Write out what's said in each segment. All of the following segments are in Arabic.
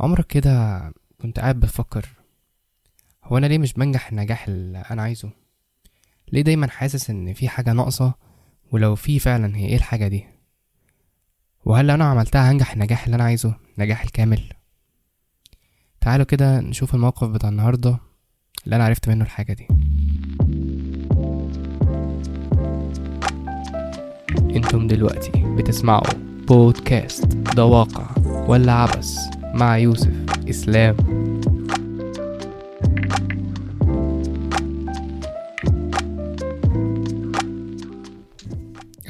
عمرك كده كنت قاعد بتفكر هو أنا ليه مش بنجح النجاح اللي أنا عايزه؟ ليه دايما حاسس إن في حاجة ناقصة؟ ولو في فعلا هي إيه الحاجة دي؟ وهل لو أنا عملتها هنجح النجاح اللي أنا عايزه؟ النجاح الكامل. تعالوا كده نشوف الموقف بتاع النهارده اللي أنا عرفت منه الحاجة دي. أنتم دلوقتي بتسمعوا بودكاست ده واقع ولا عبث؟ مع يوسف إسلام.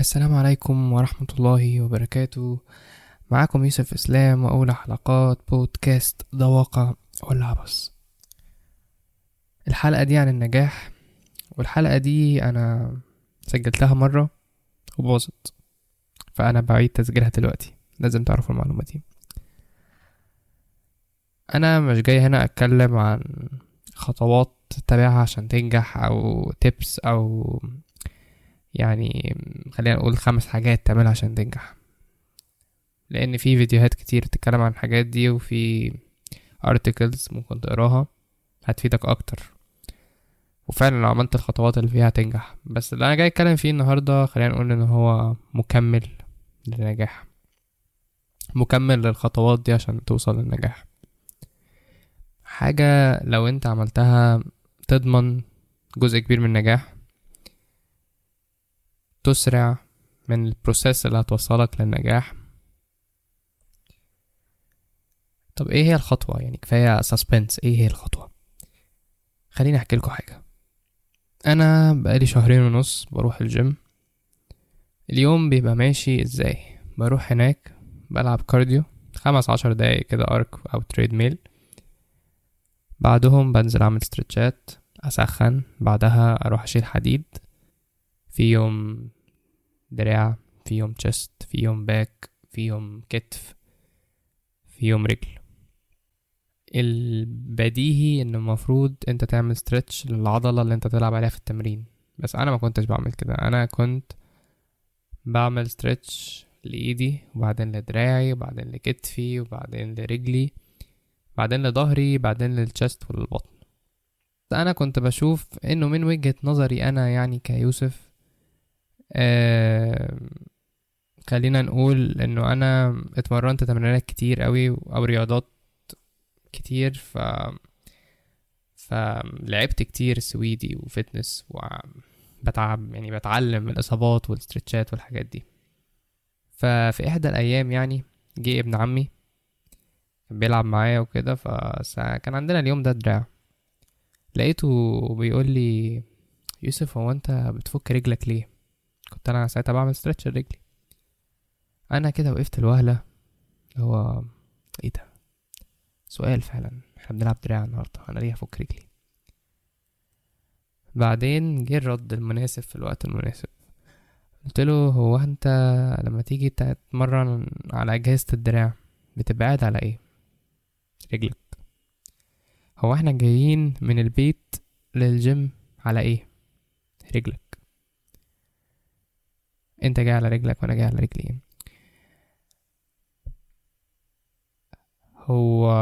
السلام عليكم ورحمة الله وبركاته. معاكم يوسف إسلام واولى حلقات بودكاست ولا عبث الحلقة دي عن النجاح والحلقة دي أنا سجلتها مرة وباظت فأنا بعيد تسجيلها دلوقتي. لازم تعرفوا المعلومة دي. أنا مش جاي هنا أتكلم عن خطوات تتبعها عشان تنجح أو تيبس أو يعني خلينا نقول خمس حاجات تعملها عشان تنجح. لأن في فيديوهات كتير بتتكلم عن الحاجات دي وفي articles ممكن تقراها هتفيدك أكتر. وفعلا لو عملت الخطوات اللي فيها هتنجح. بس اللي أنا جاي أتكلم فيه النهارده خلينا نقول إن هو مكمل للنجاح. مكمل للخطوات دي عشان توصل للنجاح. حاجة لو انت عملتها تضمن جزء كبير من النجاح تسرع من البروسيس اللي هتوصلك للنجاح. طب إيه هي الخطوة؟ يعني كفاية suspense إيه هي الخطوة؟ خليني احكي لكم حاجة. أنا بقالي شهرين ونص بروح الجيم. اليوم بيبقى ماشي إزاي؟ بروح هناك بلعب cardio خمس عشر دقايق كده arc أو treadmill بعدهم بنزل أعمل stretchات أسخن بعدها أروح أشيل حديد. في يوم دراع في يوم chest في يوم back في يوم كتف في يوم رجل. البديهي ان المفروض أنت تعمل stretch للعضلة اللي أنت تلعب عليها في التمرين. بس أنا ما كنتش بعمل كده. أنا كنت بعمل stretch لإيدي وبعدين لدراعي وبعدين لكتفي وبعدين لرجلي. بعدين لظهري بعدين لل chest وللبطن أنا كنت بشوف إنه من وجهة نظري أنا يعني كيوسف آه خلينا نقول إنه أنا اتمرنت تمرينات كتير قوي أو رياضات كتير ف فلعبت كتير سويدي وفتنس وبتعب يعني بتعلم الإصابات والستريتشات والحاجات دي. ففي إحدى الأيام يعني جه ابن عمي كان بيلعب معايا وكده فكان عندنا اليوم ده دراع. لقيته بيقول لي يوسف هو أنت بتفك رجلك ليه؟ كنت أنا ساعتها بعمل ستريتش لرجلي. أنا كده وقفت الوهلة هو إيه ده؟ سؤال فعلا إحنا بنلعب دراع النهارده أنا ليه هفك رجلي؟ بعدين جه الرد المناسب في الوقت المناسب. قلت له هو أنت لما تيجي تتمرن على أجهزة الدراع بتبقى قاعد على إيه؟ رجلك. هو إحنا جايين من البيت للجيم على إيه؟ رجلك. أنت جاي على رجلك وأنا جاي على رجلي هو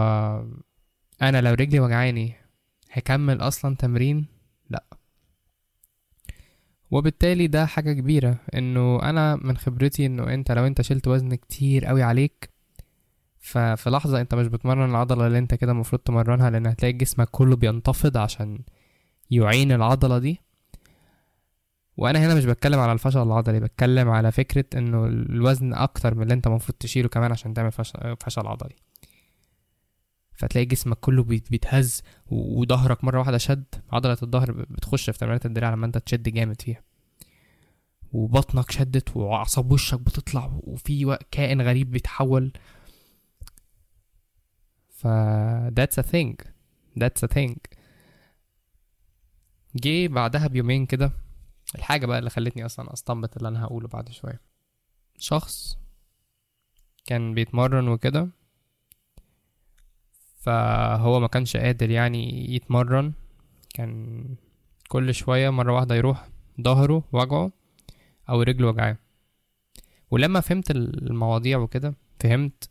أنا لو رجلي وجعاني هكمل أصلا تمرين؟ لأ. وبالتالي ده حاجة كبيرة إنه أنا من خبرتي إنه أنت لو أنت شلت وزن كتير قوي عليك ففي لحظة انت مش بتمرن العضلة اللي انت كده المفروض تمرنها لأن هتلاقي جسمك كله بينتفض عشان يعين العضلة دي. وأنا هنا مش بتكلم على الفشل العضلي بتكلم على فكرة انه الوزن أكتر من اللي انت المفروض تشيله كمان عشان تعمل فشل, عضلي. فتلاقي جسمك كله بيتهز وظهرك مرة واحدة شد. عضلة الظهر بتخش في تمرينات الدراع لما انت تشد جامد فيها. وبطنك شدت وأعصاب وشك بتطلع وفي كائن غريب بيتحول. ف that's a thing. That's a thing. جه بعدها بيومين كده الحاجة بقى اللي خلتني أصلا أستنبط اللي أنا هقوله بعد شوية. شخص كان بيتمرن وكده فهو ما كانش قادر يعني يتمرن. كان كل شوية مرة واحدة يروح ظهره وجعه أو رجله وجعاه. ولما فهمت المواضيع وكده فهمت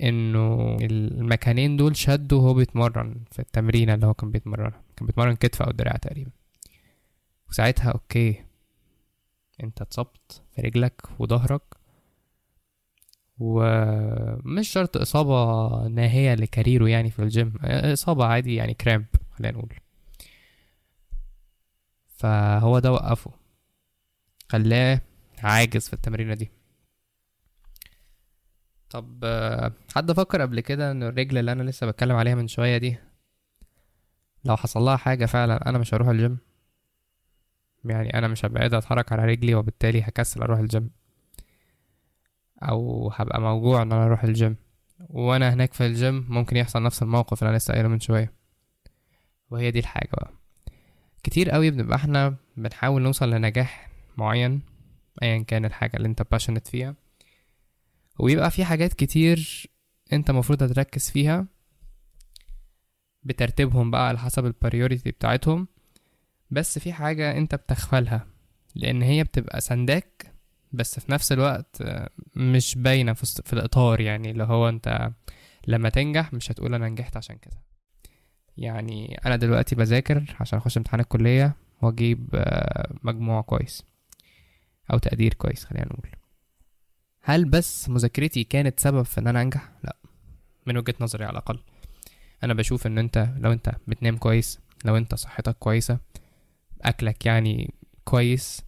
إنه المكانين دول شدوا وهو بيتمرن في التمرينة اللي هو كان بيتمرنها كان بيتمرن كتف أو دراع تقريبا. وساعتها okay أنت اتصبت في رجلك وظهرك ومش شرط إصابة ناهية ل career ه يعني في الجيم. إصابة عادي يعني cramp خلينا نقول. فهو ده وقفه. خلاه عاجز في التمرينة دي. طب حد فكر قبل كده ان الرجل اللي أنا لسه بتكلم عليها من شوية دي لو حصل لها حاجة فعلا أنا مش هروح الجيم يعني أنا مش هبقى قادر أتحرك على رجلي وبالتالي هكسل أروح الجيم أو هبقى موجوع إن أنا أروح الجيم وأنا هناك في الجيم ممكن يحصل نفس الموقف اللي أنا لسه قايله من شوية. وهي دي الحاجة بقى. كتير قوي بنبقى إحنا بنحاول نوصل لنجاح معين ايا كان الحاجة اللي أنت passionate فيها. ويبقى في حاجات كتير انت مفروض تركز فيها بترتيبهم بقى على حسب ال priority بتاعتهم. بس في حاجة انت بتغفلها لأن هي بتبقى سنداك بس في نفس الوقت مش باينة في الإطار يعني اللي هو أنت لما تنجح مش هتقول أنا نجحت عشان كده. يعني أنا دلوقتي بذاكر عشان أخش امتحان الكلية وأجيب مجموع كويس أو تقدير كويس خلينا نقول. هل بس مذاكرتي كانت سبب في إن أنا أنجح؟ لأ من وجهة نظري على الأقل أنا بشوف إن أنت لو أنت بتنام كويس لو أنت صحتك كويسة أكلك يعني كويس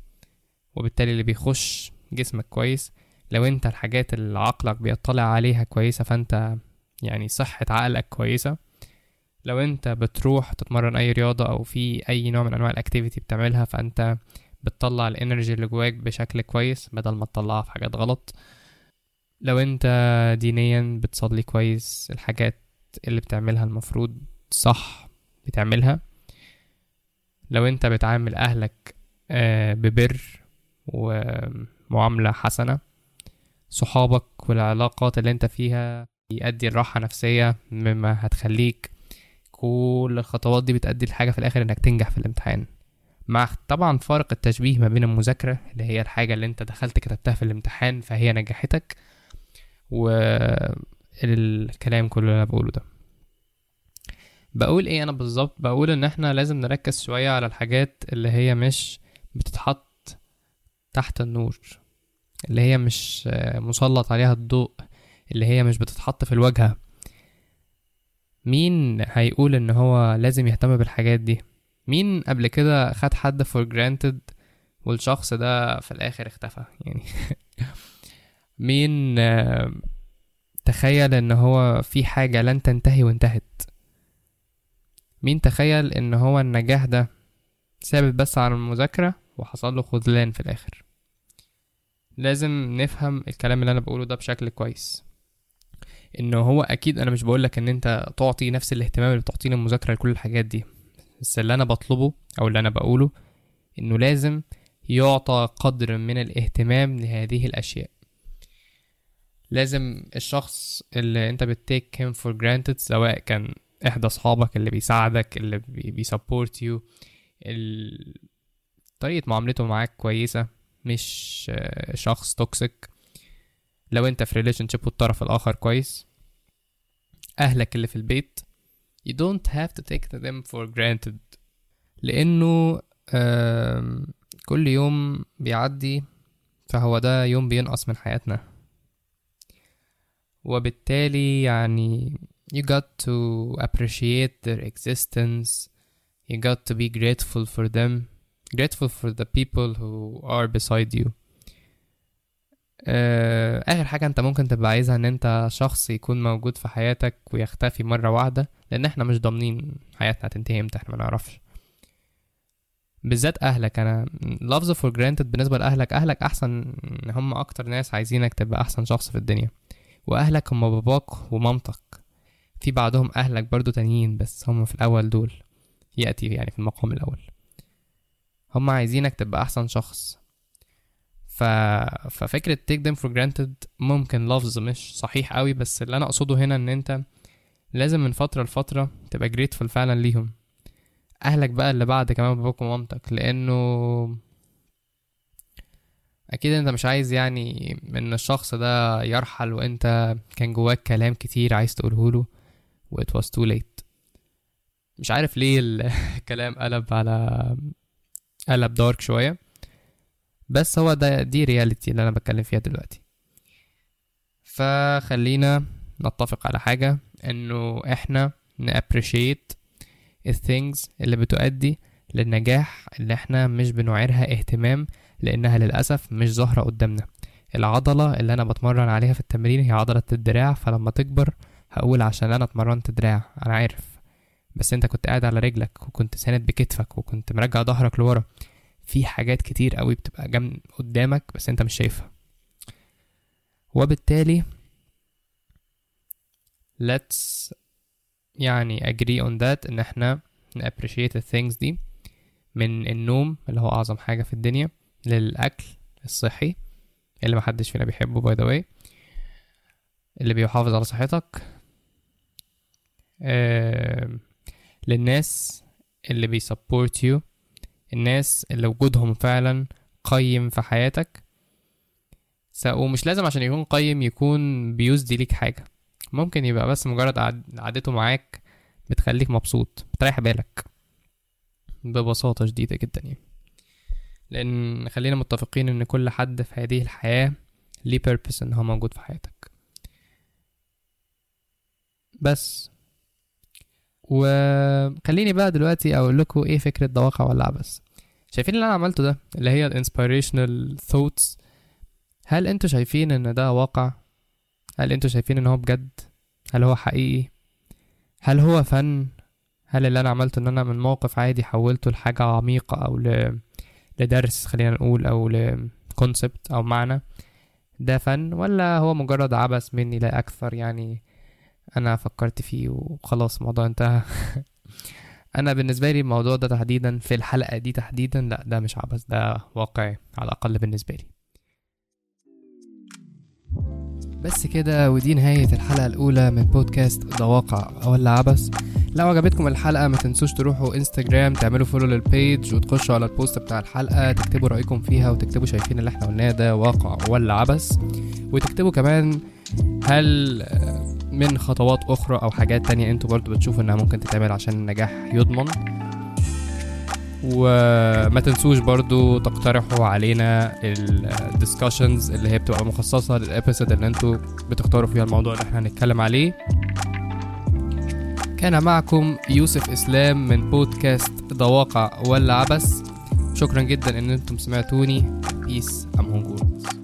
وبالتالي اللي بيخش جسمك كويس لو أنت الحاجات اللي عقلك بيطلع عليها كويسة فأنت يعني صحة عقلك كويسة لو أنت بتروح تتمرن أي رياضة أو في أي نوع من أنواع ال activity بتعملها فأنت بتطلع ال energy اللي جواك بشكل كويس بدل ما تطلعها في حاجات غلط. لو أنت دينيا بتصلي كويس الحاجات اللي بتعملها المفروض صح بتعملها. لو أنت بتعامل أهلك ببر ومعاملة حسنة صحابك والعلاقات اللي أنت فيها يؤدي الراحة نفسية مما هتخليك كل الخطوات دي بتأدي لحاجة في الآخر إنك تنجح في الامتحان. مع طبعا فارق التشبيه ما بين المذاكرة اللي هي الحاجة اللي انت دخلت كتبتها في الامتحان فهي نجحتك والكلام كله اللي أنا بقوله ده. بقول إيه أنا بالظبط؟ بقول ان إحنا لازم نركز شوية على الحاجات اللي هي مش بتتحط تحت النور اللي هي مش مسلط عليها الضوء اللي هي مش بتتحط في الواجهة. مين هيقول ان هو لازم يهتم بالحاجات دي؟ مين قبل كده خد حد for granted والشخص ده في الآخر اختفى؟ يعني مين تخيل إن هو في حاجة لن تنتهي وانتهت؟ مين تخيل إن هو النجاح ده ثابت بس على المذاكرة وحصل له خذلان في الآخر؟ لازم نفهم الكلام اللي أنا بقوله ده بشكل كويس. انه هو أكيد أنا مش بقولك إن أنت تعطي نفس الاهتمام اللي بتعطيه للمذاكرة لكل الحاجات دي. بس اللي أنا بطلبه أو اللي أنا بقوله إنه لازم يعطى قدر من الاهتمام لهذه الأشياء. لازم الشخص اللي أنت بتتيك him for granted سواء كان إحدى أصحابك اللي بيساعدك اللي بي support you طريقة معاملته معاك كويسة مش شخص toxic لو أنت في relationship والطرف الآخر كويس أهلك اللي في البيت you don't have to take them for granted لانه كل يوم بيعدي فهو ده يوم بينقص من حياتنا وبالتالي يعني you got to appreciate their existence you got to be grateful for them grateful for the people who are beside you آه آخر حاجة أنت ممكن تبقى عايزها إن أنت شخص يكون موجود في حياتك ويختفي مرة واحدة لأن إحنا مش ضامنين حياتنا هتنتهي إمتى إحنا ما نعرفش. بالذات أهلك أنا لفظ for granted بالنسبة لأهلك أهلك أحسن هم أكتر ناس عايزينك تبقى أحسن شخص في الدنيا. وأهلك هم باباك ومامتك. في بعضهم أهلك برضو تانيين بس هم في الأول دول. يأتي يعني في المقام الأول. هم عايزينك تبقى أحسن شخص. ف... ففكرة take them for granted ممكن لفظ مش صحيح قوي بس اللي أنا أقصده هنا إن أنت لازم من فترة لفترة تبقى grateful فعلا ليهم. أهلك بقى اللي بعد كمان باباك ومامتك لأنه أكيد أنت مش عايز يعني إن الشخص ده يرحل وأنت كان جواك كلام كتير عايز تقوله له و it was too late. مش عارف ليه الكلام قلب على قلب dark شوية. بس هو ده the reality اللي أنا بتكلم فيها دلوقتي. فخلينا نتفق على حاجة إنه إحنا ن appreciate ال things اللي بتؤدي للنجاح اللي إحنا مش بنعيرها اهتمام لأنها للأسف مش ظاهرة قدامنا. العضلة اللي أنا بتمرن عليها في التمرين هي عضلة الدراع فلما تكبر هقول عشان أنا اتمرنت دراع أنا عارف. بس أنت كنت قاعد على رجلك وكنت ساند بكتفك وكنت مرجع ظهرك لورا. في حاجات كتير قوي بتبقى جنب قدامك بس انت مش شايفها. وبالتالي let's يعني agree on that إن إحنا appreciate the things دي من النوم اللي هو أعظم حاجة في الدنيا للأكل الصحي اللي محدش فينا بيحبه by the way اللي بيحافظ على صحتك آه للناس اللي بي support you الناس اللي وجودهم فعلا قيم في حياتك. ومش لازم عشان يكون قيم يكون بيسدي ليك حاجة. ممكن يبقى بس مجرد قعدته معاك بتخليك مبسوط بتريح بالك. ببساطة شديدة جدا يعني. لأن خلينا متفقين إن كل حد في هذه الحياة ليه purpose إن هو موجود في حياتك. بس. وخليني بقى دلوقتي أقول لكم إيه فكرة ده واقع ولا عبث شايفين اللي أنا عملته ده؟ اللي هي ال inspirational thoughts هل أنتوا شايفين إن ده واقع؟ هل أنتوا شايفين إن هو بجد؟ هل هو حقيقي؟ هل هو فن؟ هل اللي أنا عملته إن أنا من موقف عادي حولته لحاجة عميقة أو ل... لدرس خلينا نقول أو لكونسبت أو معنى؟ ده فن ولا هو مجرد عبث مني لا أكثر؟ يعني أنا فكرت فيه وخلاص الموضوع انتهى. أنا بالنسبة لي الموضوع ده تحديدا في الحلقة دي تحديدا لا ده مش عبث ده واقعي على الأقل بالنسبة لي. بس كده ودي نهاية الحلقة الأولى من بودكاست ده واقع ولا عبث. لو عجبتكم الحلقة ما تنسوش تروحوا انستجرام تعملوا follow لل page وتخشوا على ال post بتاع الحلقة تكتبوا رأيكم فيها وتكتبوا شايفين اللي إحنا قلناه ده واقع ولا عبث. وتكتبوا كمان هل من خطوات أخرى أو حاجات تانية أنتوا برضو بتشوفوا إنها ممكن تتعمل عشان النجاح يضمن. وما تنسوش برضو تقترحوا علينا ال discussions اللي هي بتبقى مخصصة لل episode اللي أنتوا بتختاروا فيها الموضوع اللي إحنا هنتكلم عليه. كان معكم يوسف إسلام من بودكاست ده واقع ولا عبث شكرا جدا إن أنتم سمعتوني. peace ام هونجورز